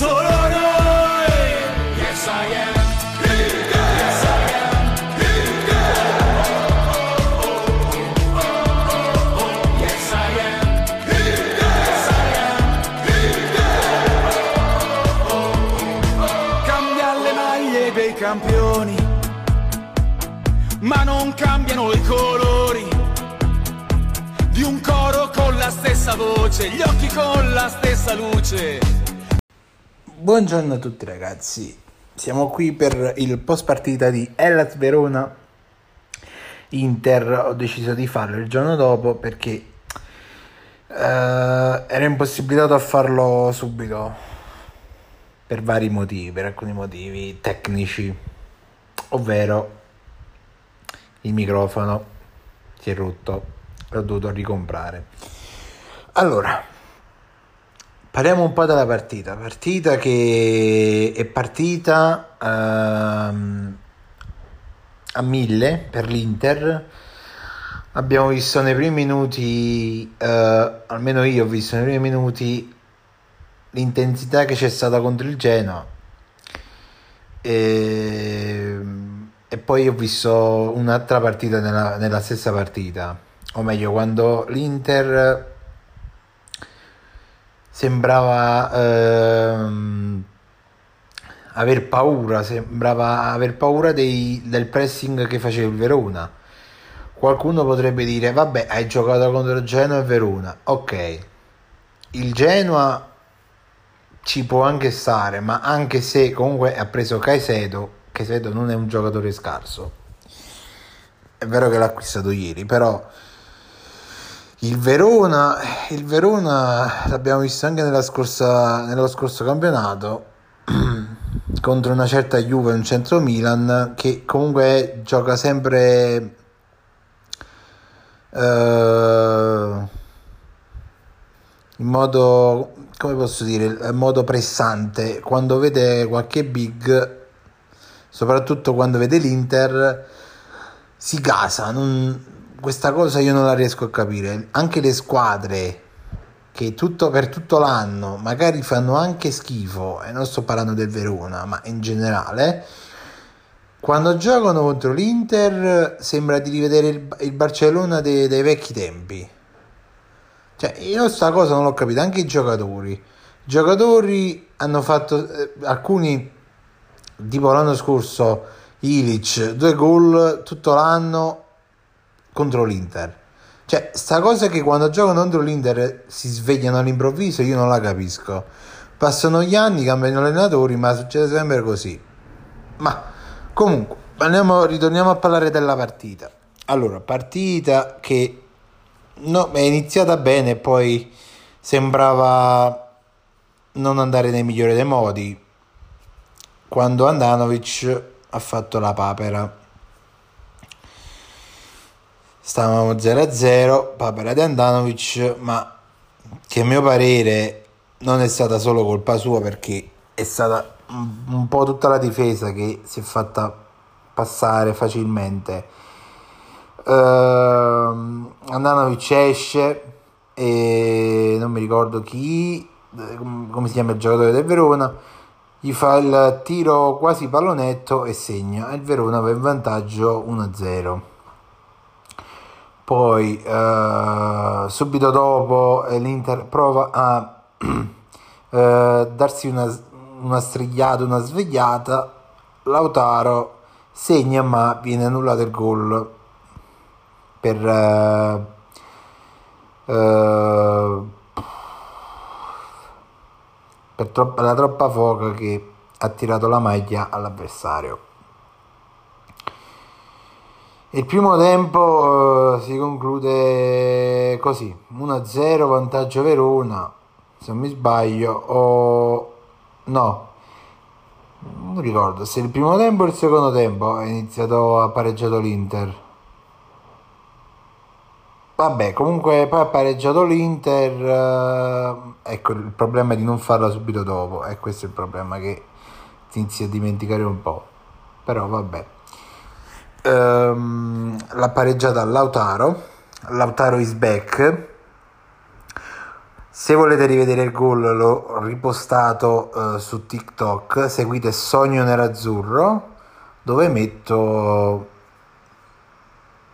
solo noi. Yes I am. Yes I am. Yes I am. Yes I am. Cambia le maglie dei campioni, ma non cambiano i colori di un coro con la stessa voce, gli occhi con la stessa luce. Buongiorno a tutti ragazzi, siamo qui per il post partita di Hellas Verona. Inter, ho deciso di farlo il giorno dopo perché eh, ero impossibilitato a farlo subito. Per vari motivi, per alcuni motivi tecnici, ovvero il microfono si è rotto, l'ho dovuto ricomprare. Allora, Parliamo un po' della partita, partita che è partita ehm, a mille per l'Inter. Abbiamo visto nei primi minuti, eh, almeno io ho visto nei primi minuti l'intensità che c'è stata contro il Genoa. E, e poi ho visto un'altra partita nella, nella stessa partita, o meglio quando l'Inter sembrava ehm, aver paura, sembrava aver paura dei, del pressing che faceva il Verona. Qualcuno potrebbe dire, vabbè, hai giocato contro Genoa e Verona. Ok, il Genoa ci può anche stare, ma anche se comunque ha preso Caicedo, Caicedo non è un giocatore scarso. È vero che l'ha acquistato ieri, però il Verona, il Verona l'abbiamo visto anche nella scorsa, nello scorso campionato contro una certa Juve, un centro Milan che comunque gioca sempre eh, in modo come posso dire in modo pressante. Quando vede qualche big soprattutto quando vede l'Inter si gasa non, questa cosa io non la riesco a capire. Anche le squadre che tutto, per tutto l'anno magari fanno anche schifo, e non sto parlando del Verona, ma in generale, quando giocano contro l'Inter sembra di rivedere il, il Barcellona dei, dei, vecchi tempi. Cioè, io sta cosa non l'ho capito, anche i giocatori. I giocatori hanno fatto eh, alcuni, tipo l'anno scorso, Ilic, due gol tutto l'anno contro l'Inter. Cioè, sta cosa che quando giocano contro l'Inter si svegliano all'improvviso, io non la capisco. Passano gli anni, cambiano allenatori, ma succede sempre così. Ma comunque, andiamo, ritorniamo a parlare della partita. Allora, partita che no, è iniziata bene, poi sembrava non andare nel migliore dei modi. Quando Andanovic ha fatto la papera stavamo 0-0, papera di Andanovic, ma che a mio parere non è stata solo colpa sua perché è stata un po' tutta la difesa che si è fatta passare facilmente. Uh, Andanovic esce e non mi ricordo chi, come si chiama il giocatore del Verona, gli fa il tiro quasi pallonetto e segna. E il Verona va in vantaggio 1-0. Poi eh, subito dopo eh, l'Inter prova a eh, darsi una, una strigliata, una svegliata. Lautaro segna ma viene annullato il gol per eh, eh, per troppa, la troppa foca che ha tirato la maglia all'avversario. Il primo tempo uh, si conclude così, 1-0 vantaggio Verona, se non mi sbaglio, o no, non ricordo se il primo tempo o il secondo tempo ha iniziato a pareggiato l'Inter. Vabbè, comunque poi ha pareggiato l'Inter. eh, ecco, il problema è di non farla subito dopo. E questo è il problema che ti inizi a dimenticare un po'. Però vabbè. Ehm, l'ha pareggiata Lautaro. Lautaro is back. Se volete rivedere il gol l'ho ripostato eh, su TikTok, seguite Sogno Nerazzurro dove metto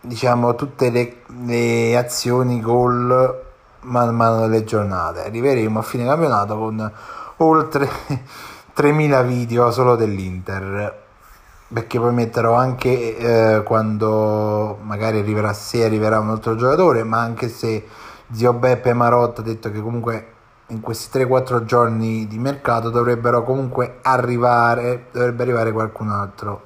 diciamo tutte le, le azioni gol man mano delle giornate. Arriveremo a fine campionato con oltre 3000 video solo dell'Inter. Perché poi metterò anche eh, quando magari arriverà, se arriverà un altro giocatore, ma anche se zio Beppe Marotta ha detto che comunque in questi 3-4 giorni di mercato dovrebbero comunque arrivare, dovrebbe arrivare qualcun altro.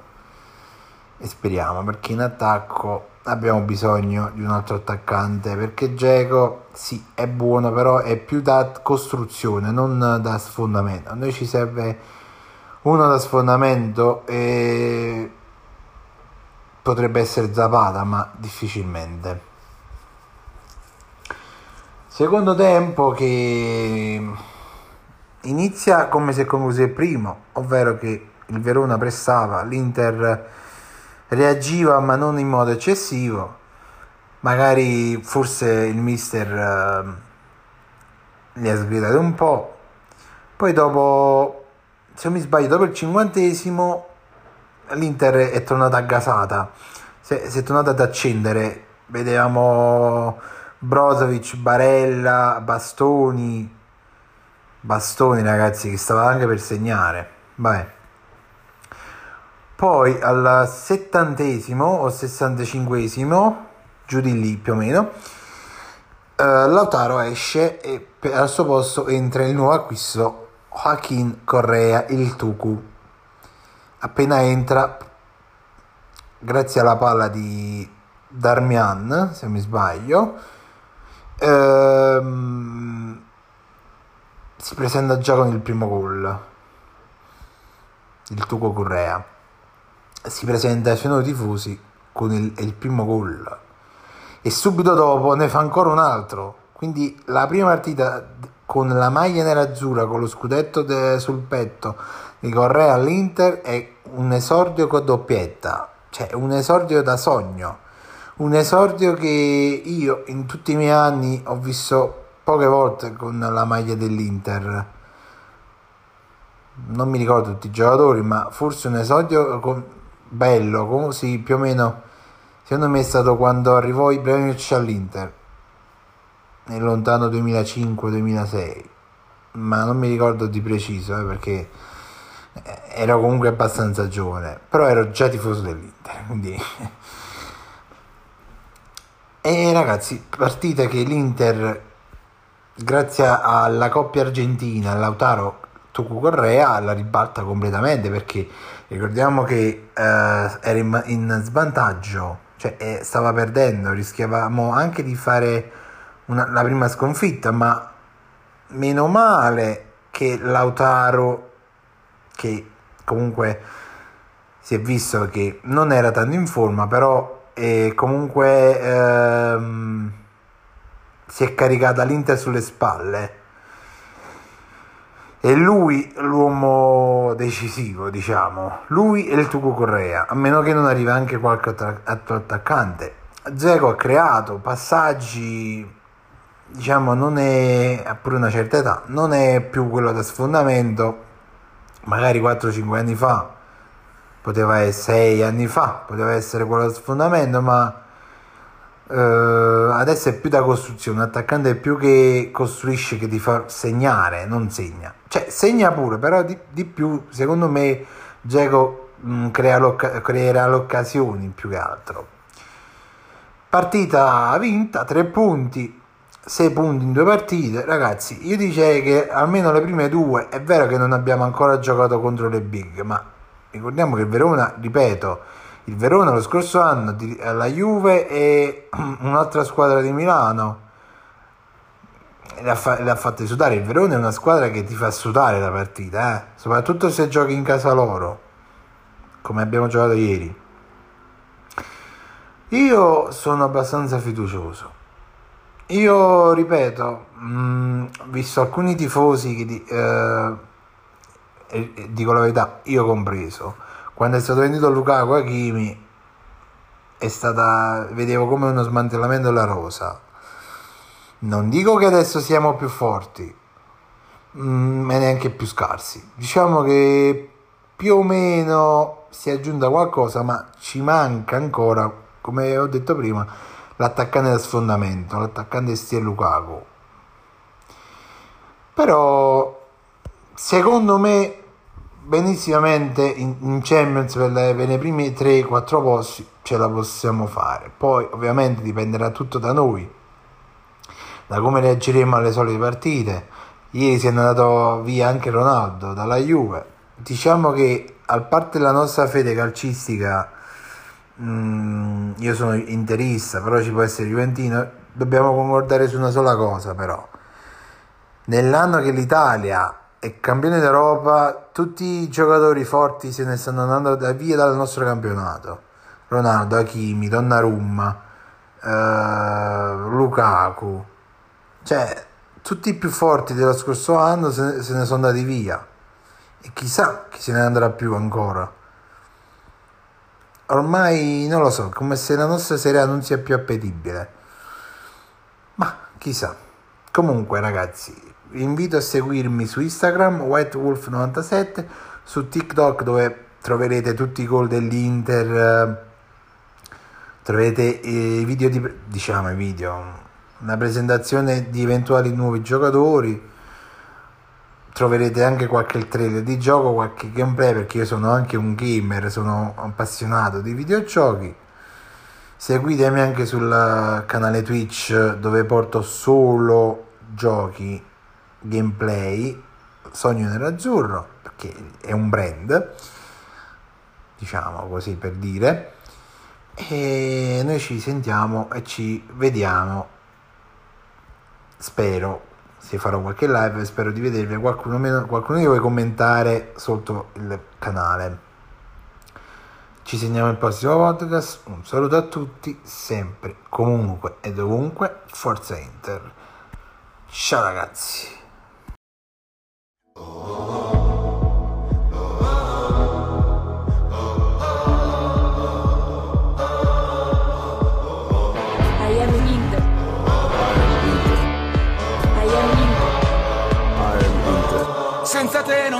E speriamo perché in attacco abbiamo bisogno di un altro attaccante perché Geco sì è buono però è più da costruzione non da sfondamento a noi ci serve uno da sfondamento e potrebbe essere Zapata ma difficilmente. Secondo tempo che inizia come se concluse il primo ovvero che il Verona pressava l'Inter reagiva ma non in modo eccessivo. Magari forse il mister eh, li ha sgridato un po' poi dopo se non mi sbaglio dopo il cinquantesimo l'Inter è tornata gasata. Si è, si è tornata ad accendere. Vedevamo Brozovic, Barella, Bastoni. Bastoni ragazzi che stava anche per segnare. Vabbè. Poi al settantesimo o sessantacinquesimo, giù di lì più o meno, eh, Lautaro esce e al suo posto entra il nuovo acquisto Joaquin Correa, il Tucu. Appena entra, grazie alla palla di Darmian, se mi sbaglio, ehm, si presenta già con il primo gol. Il Tuco Correa si presenta ai suoi tifosi con il, il primo gol e subito dopo ne fa ancora un altro. Quindi la prima partita con la maglia nerazzurra, con lo scudetto de- sul petto di Correa all'Inter è un esordio con doppietta, cioè un esordio da sogno, un esordio che io in tutti i miei anni ho visto poche volte con la maglia dell'Inter. Non mi ricordo tutti i giocatori, ma forse un esordio con- bello, così più o meno. Secondo me è stato quando arrivò Ibrahimovic all'Inter nel lontano 2005-2006 ma non mi ricordo di preciso eh, perché ero comunque abbastanza giovane però ero già tifoso dell'Inter quindi e ragazzi partita che l'Inter grazie alla coppia argentina Lautaro Tucu Correa la ribalta completamente perché ricordiamo che eh, era in, in svantaggio cioè eh, stava perdendo rischiavamo anche di fare una, la prima sconfitta ma meno male che Lautaro che comunque si è visto che non era tanto in forma però eh, comunque ehm, si è caricata l'Inter sulle spalle. E lui l'uomo decisivo diciamo lui e il Tuco Correa a meno che non arriva anche qualche altro attaccante. Zeco ha creato passaggi diciamo non è pure una certa età non è più quello da sfondamento. Magari 4-5 anni fa poteva essere 6 anni fa poteva essere quello da sfondamento ma eh, adesso è più da costruzione. Un attaccante più che costruisce che ti fa segnare non segna. Cioè segna pure però di, di più secondo me Geco crea l'occa- creerà le occasioni più che altro. Partita vinta 3 punti 6 punti in due partite ragazzi io direi che almeno le prime due è vero che non abbiamo ancora giocato contro le big ma ricordiamo che il Verona ripeto il Verona lo scorso anno la Juve e un'altra squadra di Milano le ha, fa- fatte sudare. Il Verona è una squadra che ti fa sudare la partita, eh? soprattutto se giochi in casa loro, come abbiamo giocato ieri. Io sono abbastanza fiducioso. Io ripeto, mh, mm, visto alcuni tifosi che di, eh, dico la verità, io compreso, quando è stato venduto Lukaku Hakimi è stata vedevo come uno smantellamento della rosa non dico che adesso siamo più forti, mm, ma neanche più scarsi. Diciamo che più o meno si è aggiunta qualcosa, ma ci manca ancora, come ho detto prima, l'attaccante da sfondamento, l'attaccante stile Lukaku. Però, secondo me, benissimamente in, Champions per, le, per i primi 3-4 posti ce la possiamo fare. Poi, ovviamente, dipenderà tutto da noi da come reagiremo alle solite partite. Ieri si è andato via anche Ronaldo dalla Juve. Diciamo che a parte la nostra fede calcistica, mm, io sono interista, però ci può essere Juventino, dobbiamo concordare su una sola cosa però. Nell'anno che l'Italia è campione d'Europa, tutti i giocatori forti se ne stanno andando via dal nostro campionato. Ronaldo, Hakimi, Donnarumma, eh, Lukaku, cioè, tutti i più forti dello scorso anno se ne sono andati via. E chissà chi se ne andrà più ancora. Ormai non lo so, come se la nostra serie non sia più appetibile. Ma chissà. Comunque, ragazzi, vi invito a seguirmi su Instagram, WhiteWolf97, su TikTok dove troverete tutti i gol dell'Inter, eh, troverete i video di diciamo i video una presentazione di eventuali nuovi giocatori troverete anche qualche trailer di gioco qualche gameplay perché io sono anche un gamer sono appassionato di videogiochi. Seguitemi anche sul canale twitch dove porto solo giochi gameplay sogno nell'azzurro perché è un brand diciamo così per dire. E noi ci sentiamo e ci vediamo spero se farò qualche live spero di vedervi. Qualcuno, meno, qualcuno di voi commentare sotto il canale. Ci segniamo il prossimo podcast. Un saluto a tutti sempre comunque e dovunque forza Inter. Ciao ragazzi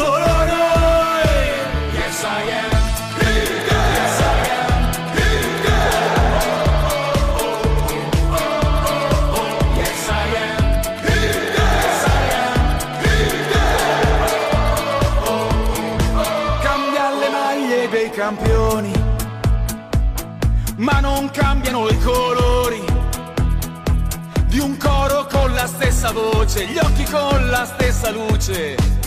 solo noi. Yes, I am. Cambia le maglie dei campioni, ma non cambiano i colori di un coro con la stessa voce, gli occhi con la stessa luce